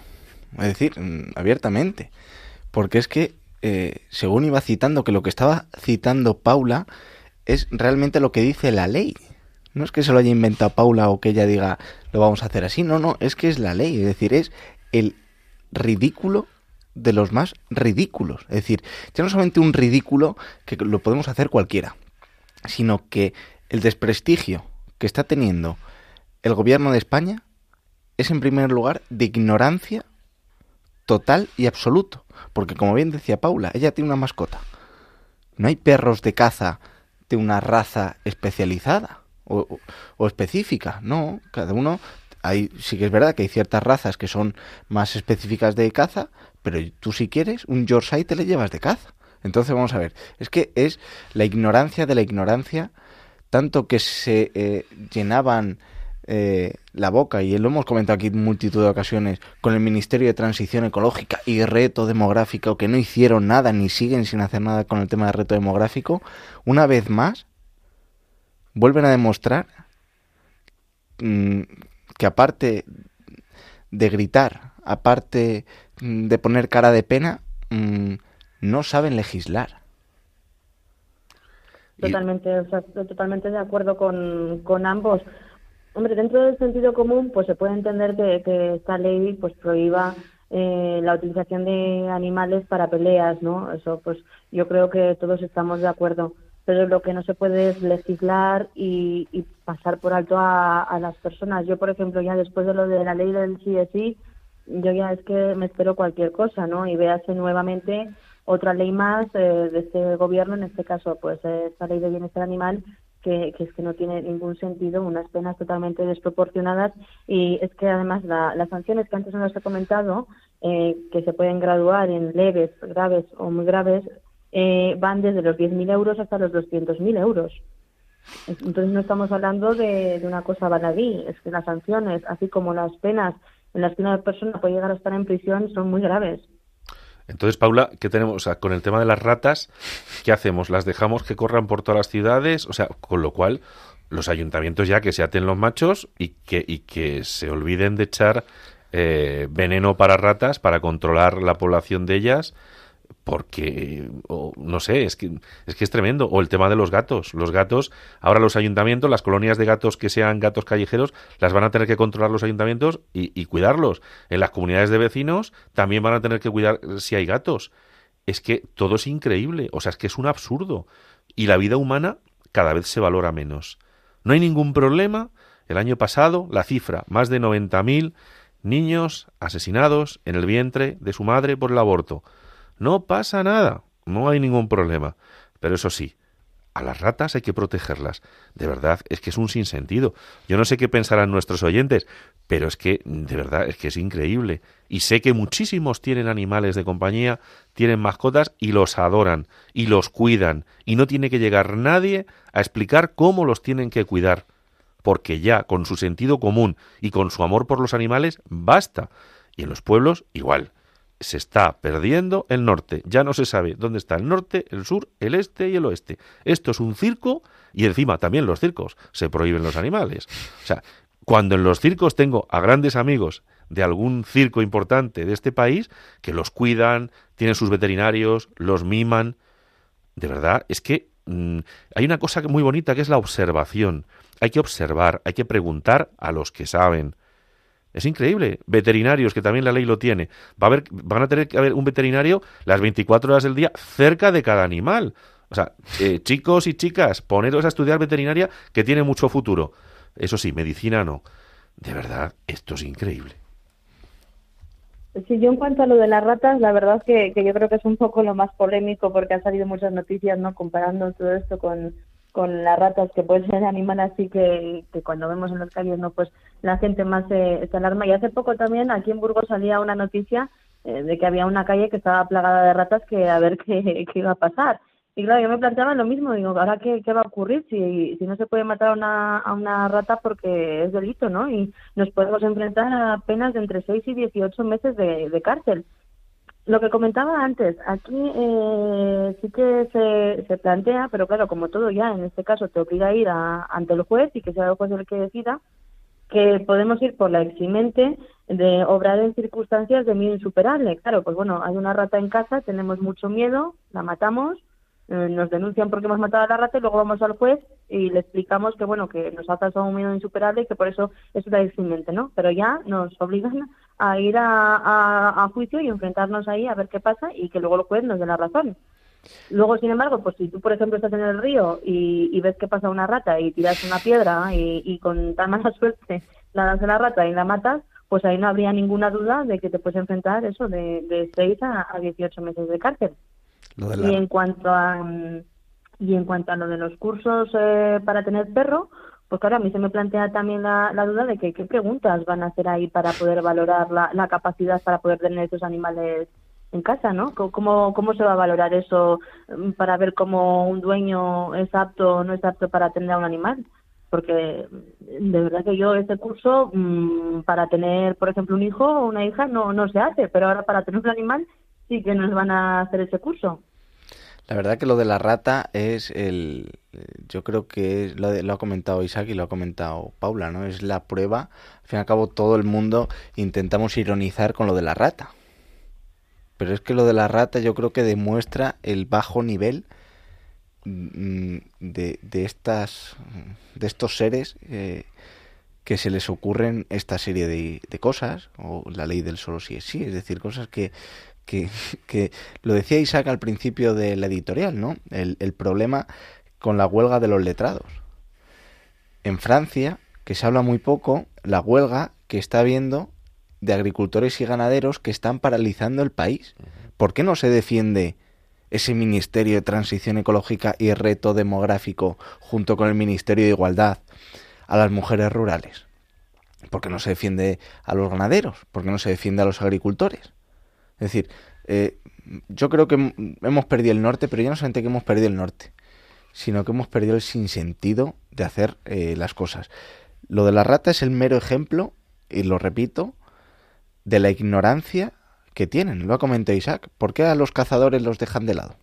es decir, mm, abiertamente, porque es que, eh, según iba citando, que lo que estaba citando Paula es realmente lo que dice la ley. No es que se lo haya inventado Paula o que ella diga lo vamos a hacer así, no, no, es que es la ley, es decir, es el ridículo de los más ridículos. Es decir, ya no solamente un ridículo que lo podemos hacer cualquiera, sino que el desprestigio que está teniendo el gobierno de España es en primer lugar de ignorancia total y absoluto. Porque como bien decía Paula, ella tiene una mascota. No hay perros de caza de una raza especializada o, específica, no, cada uno hay, sí que es verdad que hay ciertas razas que son más específicas de caza, pero tú si quieres un Yorkshire te le llevas de caza. Entonces vamos a ver, es que es la ignorancia de la ignorancia, tanto que se eh, llenaban eh, la boca, y lo hemos comentado aquí en multitud de ocasiones, con el Ministerio de Transición Ecológica y Reto Demográfico, que no hicieron nada ni siguen sin hacer nada con el tema del reto demográfico, una vez más vuelven a demostrar mm, que aparte de gritar, aparte mm, de poner cara de pena, mm, no saben legislar. Totalmente, totalmente de acuerdo con, con ambos. Hombre, dentro del sentido común, pues se puede entender que, esta ley pues prohíba eh, la utilización de animales para peleas, ¿no? Eso, pues yo creo que todos estamos de acuerdo pero lo que no se puede es legislar y, pasar por alto a, las personas. Yo, por ejemplo, ya después de lo de la ley del CSI, yo ya es que me espero cualquier cosa, ¿no? Y véase nuevamente otra ley más eh, de este gobierno, en este caso, pues esta ley de bienestar animal, que, es que no tiene ningún sentido, unas penas totalmente desproporcionadas y es que además las sanciones que antes nos he comentado, eh, que se pueden graduar en leves, graves o muy graves, eh, van desde los 10.000 euros hasta los 200.000 euros. Entonces no estamos hablando de, una cosa baladí, es que las sanciones, así como las penas en las que una persona puede llegar a estar en prisión, son muy graves. Entonces, Paula, ¿qué tenemos? O sea, con el tema de las ratas, ¿qué hacemos? ¿Las dejamos que corran por todas las ciudades? O sea, con lo cual, los ayuntamientos ya que se aten los machos y que, y que se olviden de echar eh, veneno para ratas para controlar la población de ellas porque no sé, es que es que es tremendo o el tema de los gatos, los gatos, ahora los ayuntamientos, las colonias de gatos que sean gatos callejeros, las van a tener que controlar los ayuntamientos y, cuidarlos. En las comunidades de vecinos también van a tener que cuidar si hay gatos. Es que todo es increíble, o sea, es que es un absurdo y la vida humana cada vez se valora menos. No hay ningún problema. El año pasado la cifra, más de 90.000 niños asesinados en el vientre de su madre por el aborto. No pasa nada, no hay ningún problema. Pero eso sí, a las ratas hay que protegerlas. De verdad, es que es un sinsentido. Yo no sé qué pensarán nuestros oyentes, pero es que, de verdad, es que es increíble. Y sé que muchísimos tienen animales de compañía, tienen mascotas y los adoran y los cuidan. Y no tiene que llegar nadie a explicar cómo los tienen que cuidar. Porque ya, con su sentido común y con su amor por los animales, basta. Y en los pueblos, igual se está perdiendo el norte. Ya no se sabe dónde está el norte, el sur, el este y el oeste. Esto es un circo y encima también los circos se prohíben los animales. O sea, cuando en los circos tengo a grandes amigos de algún circo importante de este país que los cuidan, tienen sus veterinarios, los miman. De verdad, es que mm, hay una cosa muy bonita que es la observación. Hay que observar, hay que preguntar a los que saben. Es increíble. Veterinarios, que también la ley lo tiene. Va a haber, van a tener que haber un veterinario las 24 horas del día cerca de cada animal. O sea, eh, chicos y chicas, poneros a estudiar veterinaria que tiene mucho futuro. Eso sí, medicina no. De verdad, esto es increíble. Sí, yo en cuanto a lo de las ratas, la verdad es que, yo creo que es un poco lo más polémico porque han salido muchas noticias, ¿no? Comparando todo esto con, con las ratas que pueden ser animales así que, que cuando vemos en las calles no pues la gente más se, alarma. Y hace poco también aquí en Burgos salía una noticia eh, de que había una calle que estaba plagada de ratas que a ver qué, qué iba a pasar. Y claro yo me planteaba lo mismo digo ahora qué, qué va a ocurrir si, si no se puede matar a una, una rata porque es delito no y nos podemos enfrentar a penas de entre 6 y 18 meses de, de cárcel. Lo que comentaba antes, aquí eh, sí que se, se plantea, pero claro, como todo ya, en este caso te obliga a ir a, ante el juez y que sea el juez el que decida, que podemos ir por la eximente de obrar en circunstancias de miedo insuperable. Claro, pues bueno, hay una rata en casa, tenemos mucho miedo, la matamos, eh, nos denuncian porque hemos matado a la rata y luego vamos al juez y le explicamos que bueno que nos ha pasado un miedo insuperable y que por eso es una eximente, ¿no? Pero ya nos obligan a ir a, a, juicio y enfrentarnos ahí a ver qué pasa y que luego el juez nos dé la razón. Luego, sin embargo, pues si tú, por ejemplo, estás en el río y, ves que pasa una rata y tiras una piedra y, y con tan mala suerte la das a la rata y la matas, pues ahí no habría ninguna duda de que te puedes enfrentar eso de, de 6 a, a 18 meses de cárcel. Y en cuanto a y en cuanto a lo de los cursos eh, para tener perro, pues claro, a mí se me plantea también la, duda de que qué preguntas van a hacer ahí para poder valorar la, la capacidad para poder tener esos animales en casa, ¿no? ¿Cómo, ¿Cómo se va a valorar eso mm, para ver cómo un dueño es apto o no es apto para atender a un animal? Porque mm, de verdad que yo este curso mmm, para tener, por ejemplo, un hijo o una hija no, no se hace, pero ahora para tener un animal sí que nos van a hacer ese curso. La verdad que lo de la rata es el, yo creo que lo, lo, ha comentado Isaac y lo ha comentado Paula, ¿no? Es la prueba. Al fin y al cabo todo el mundo intentamos ironizar con lo de la rata. Pero es que lo de la rata yo creo que demuestra el bajo nivel mm, de, de estas de estos seres eh, que se les ocurren esta serie de, de, cosas o la ley del solo sí es sí, es decir, cosas que que, que, lo decía Isaac al principio de la editorial, ¿no? El, el, problema con la huelga de los letrados. En Francia, que se habla muy poco, la huelga que está habiendo de agricultores y ganaderos que están paralizando el país. ¿Por qué no se defiende ese Ministerio de Transición Ecológica y Reto Demográfico junto con el Ministerio de Igualdad a las mujeres rurales? ¿Por qué no se defiende a los ganaderos? ¿Por qué no se defiende a los agricultores? Es decir, eh, yo creo que hemos perdido el norte, pero ya no solamente que hemos perdido el norte, sino que hemos perdido el sinsentido de hacer eh, las cosas. Lo de la rata es el mero ejemplo, y lo repito, de la ignorancia que tienen. Lo ha comentado Isaac. ¿Por qué a los cazadores los dejan de lado?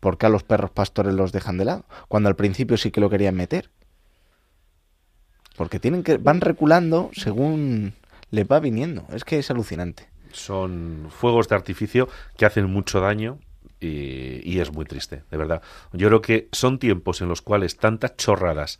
¿Por qué a los perros pastores los dejan de lado? Cuando al principio sí que lo querían meter. Porque tienen que van reculando según les va viniendo. Es que es alucinante son fuegos de artificio que hacen mucho daño y, es muy triste, de verdad. Yo creo que son tiempos en los cuales tantas chorradas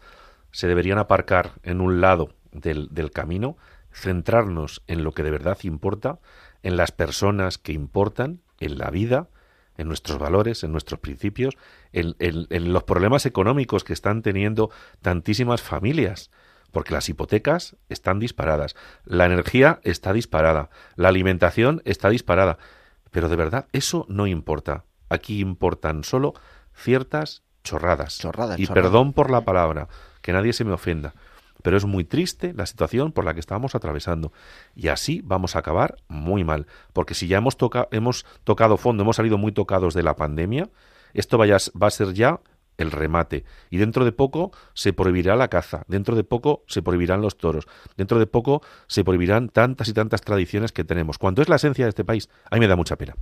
se deberían aparcar en un lado del, del camino, centrarnos en lo que de verdad importa, en las personas que importan, en la vida, en nuestros valores, en nuestros principios, en, en, los problemas económicos que están teniendo tantísimas familias porque las hipotecas están disparadas, la energía está disparada, la alimentación está disparada. Pero de verdad, eso no importa. Aquí importan solo ciertas chorradas. Chorradas, y chorradas. perdón por la palabra, que nadie se me ofenda. Pero es muy triste la situación por la que estamos atravesando. Y así vamos a acabar muy mal. Porque si ya hemos, toca hemos tocado fondo, hemos salido muy tocados de la pandemia, esto vaya, va a ser ya el remate. Y dentro de poco se prohibirá la caza, dentro de poco se prohibirán los toros, dentro de poco se prohibirán tantas y tantas tradiciones que tenemos. Cuando es la esencia de este país, a me da mucha pena.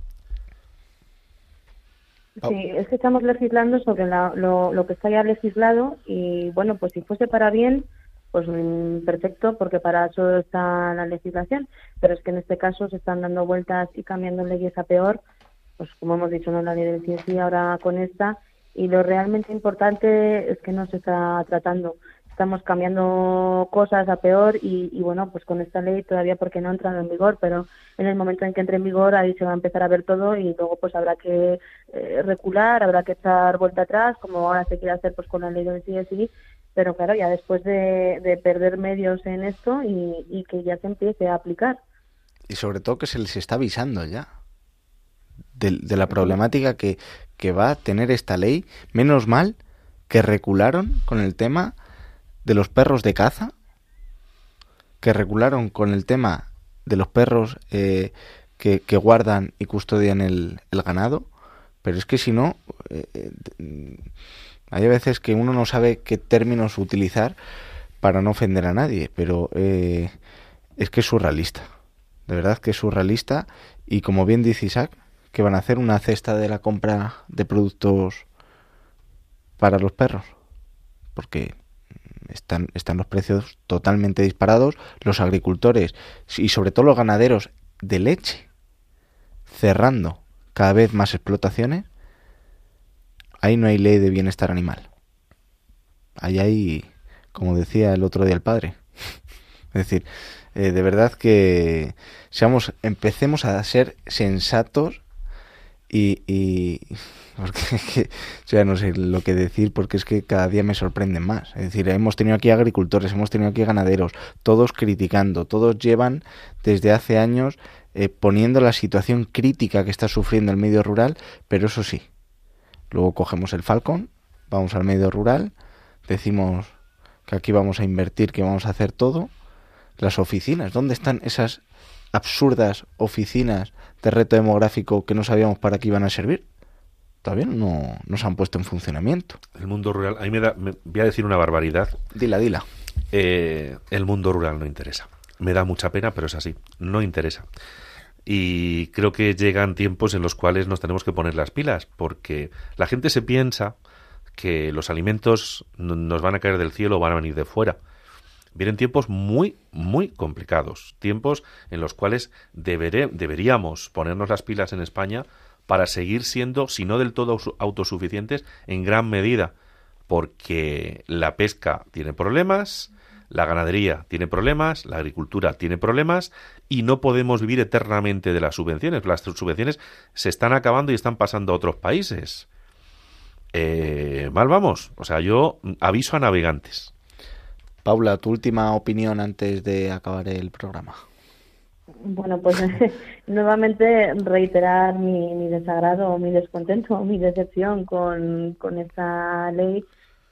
Sí, es que estamos legislando sobre lo que está ya legislado y bueno, pues si fuese para bien, pues mm, perfecto, porque para eso está la legislación, pero es que en este caso se están dando vueltas y cambiando leyes a peor, pues como hemos dicho, no la ley del CSI ahora con esta, y lo realmente importante es que no se está tratando. Estamos cambiando cosas a peor y, y bueno, pues con esta ley todavía porque no ha entrado en vigor, pero en el momento en que entre en vigor ahí se va a empezar a ver todo y luego pues habrá que eh, recular, habrá que echar vuelta atrás, como ahora se quiere hacer pues con la ley del CSI, pero claro, ya después de, de perder medios en esto y, y que ya se empiece a aplicar. Y sobre todo que se les está avisando ya de, de la problemática que, que va a tener esta ley. Menos mal que recularon con el tema de los perros de caza, que recularon con el tema de los perros eh, que, que guardan y custodian el, el ganado, pero es que si no, eh, eh, hay veces que uno no sabe qué términos utilizar para no ofender a nadie, pero eh, es que es surrealista. De verdad que es surrealista. Y como bien dice Isaac, que van a hacer una cesta de la compra de productos para los perros. Porque están, están los precios totalmente disparados. Los agricultores y sobre todo los ganaderos de leche cerrando cada vez más explotaciones. Ahí no hay ley de bienestar animal. Ahí hay, como decía el otro día el padre. es decir, eh, de verdad que seamos, empecemos a ser sensatos y, y porque ya no sé lo que decir porque es que cada día me sorprenden más. Es decir, hemos tenido aquí agricultores, hemos tenido aquí ganaderos, todos criticando, todos llevan desde hace años eh, poniendo la situación crítica que está sufriendo el medio rural, pero eso sí, luego cogemos el Falcon, vamos al medio rural, decimos que aquí vamos a invertir, que vamos a hacer todo, las oficinas, ¿dónde están esas absurdas oficinas de reto demográfico que no sabíamos para qué iban a servir? Todavía no, no se han puesto en funcionamiento. El mundo rural, a mí me da, me- voy a decir una barbaridad. Dila, dila. Eh, el mundo rural no interesa. Me da mucha pena, pero es así. No interesa. Y creo que llegan tiempos en los cuales nos tenemos que poner las pilas, porque la gente se piensa que los alimentos no- nos van a caer del cielo o van a venir de fuera. Vienen tiempos muy, muy complicados. Tiempos en los cuales deberíamos ponernos las pilas en España para seguir siendo, si no del todo autosuficientes, en gran medida. Porque la pesca tiene problemas, la ganadería tiene problemas, la agricultura tiene problemas y no podemos vivir eternamente de las subvenciones. Las subvenciones se están acabando y están pasando a otros países. Eh, mal vamos. O sea, yo aviso a navegantes. Paula, tu última opinión antes de acabar el programa. Bueno, pues nuevamente reiterar mi, mi desagrado, mi descontento, mi decepción con, con esta ley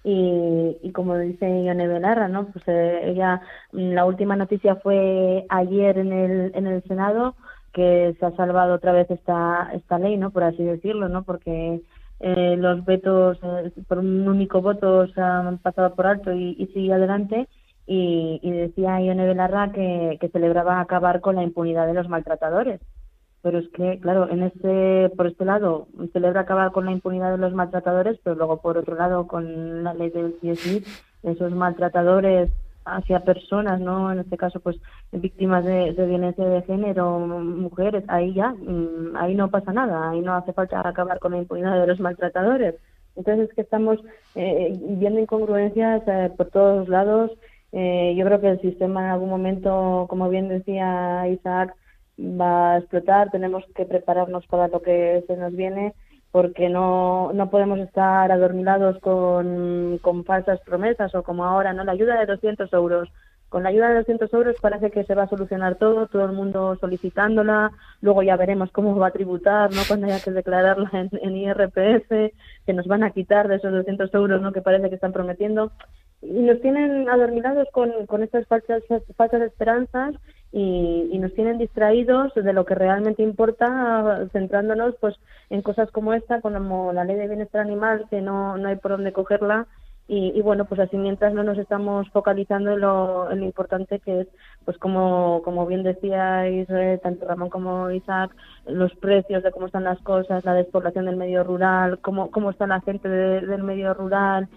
y, y como dice Ione Belarra, ¿no? Pues eh, ella, mm, la última noticia fue ayer en el, en el Senado que se ha salvado otra vez esta, esta ley, ¿no? Por así decirlo, ¿no? Porque eh, los vetos eh, por un único voto se han pasado por alto y, y sigue adelante y, y decía Ione Belarra que, que celebraba acabar con la impunidad de los maltratadores. Pero es que, claro, en este, por este lado celebra acabar con la impunidad de los maltratadores, pero luego por otro lado con la ley del CSI, esos maltratadores hacia personas, ¿no? En este caso, pues víctimas de, de violencia de género, mujeres, ahí ya, mm, ahí no pasa nada, ahí no hace falta acabar con la impunidad de los maltratadores. Entonces es que estamos eh, viendo incongruencias eh, por todos lados. Eh, yo creo que el sistema en algún momento, como bien decía Isaac, va a explotar. Tenemos que prepararnos para lo que se nos viene porque no, no podemos estar adormilados con, con falsas promesas o como ahora, ¿no? La ayuda de 200 euros con la ayuda de 200 euros parece que se va a solucionar todo, todo el mundo solicitándola, luego ya veremos cómo va a tributar, ¿no? Cuando haya que declararla en, IRPF, que nos van a quitar de esos 200 euros, ¿no? Que parece que están prometiendo. Y nos tienen adormilados con, con estas falsas, falsas esperanzas y, y, nos tienen distraídos de lo que realmente importa, centrándonos pues en cosas como esta, como la ley de bienestar animal, que no, no hay por dónde cogerla. Y, bueno, pues así mientras no nos estamos focalizando en lo, importante que es, pues como, como bien decíais, eh, tanto Ramón como Isaac, los precios de cómo están las cosas, la despoblación del medio rural, cómo, cómo está la gente del medio rural,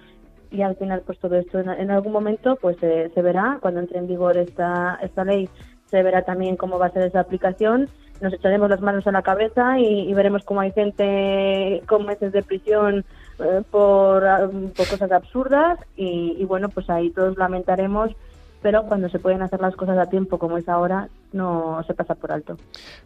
y al final pues todo esto en, algún momento pues se verá cuando entre en vigor esta, esta ley se verá también cómo va a ser esa aplicación. Nos echaremos las manos a la cabeza y, veremos cómo hay gente con meses de prisión eh, por, por, cosas absurdas y, bueno, pues ahí todos lamentaremos, pero cuando se pueden hacer las cosas a tiempo como es ahora, no se pasa por alto.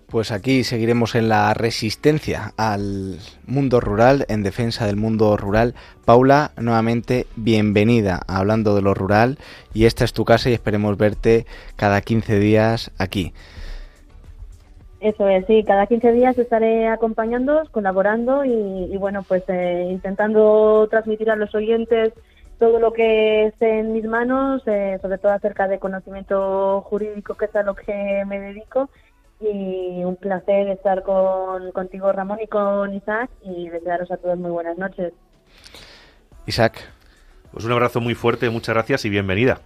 Pues aquí seguiremos en la resistencia al mundo rural, en defensa del mundo rural. Paula, nuevamente bienvenida Hablando de lo Rural y esta es tu casa y esperemos verte cada 15 días aquí. Eso es, sí, cada 15 días estaré acompañándoos, colaborando y, bueno, pues eh, intentando transmitir a los oyentes todo lo que esté en mis manos, eh, sobre todo acerca de conocimiento jurídico, que es a lo que me dedico. Y un placer estar con, contigo, Ramón, y con Isaac, y desearos a todos muy buenas noches. Isaac. Pues un abrazo muy fuerte, muchas gracias y bienvenida.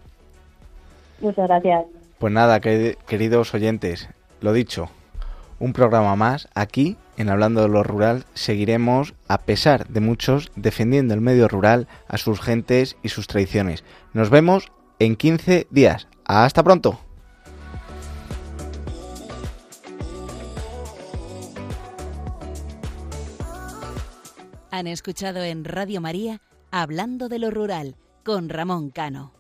Muchas gracias. Pues nada, queridos oyentes, lo dicho, un programa más aquí en Hablando de lo Rural seguiremos, a pesar de muchos, defendiendo el medio rural a sus gentes y sus tradiciones. Nos vemos en 15 días. Hasta pronto. Han escuchado en Radio María Hablando de lo Rural con Ramón Cano.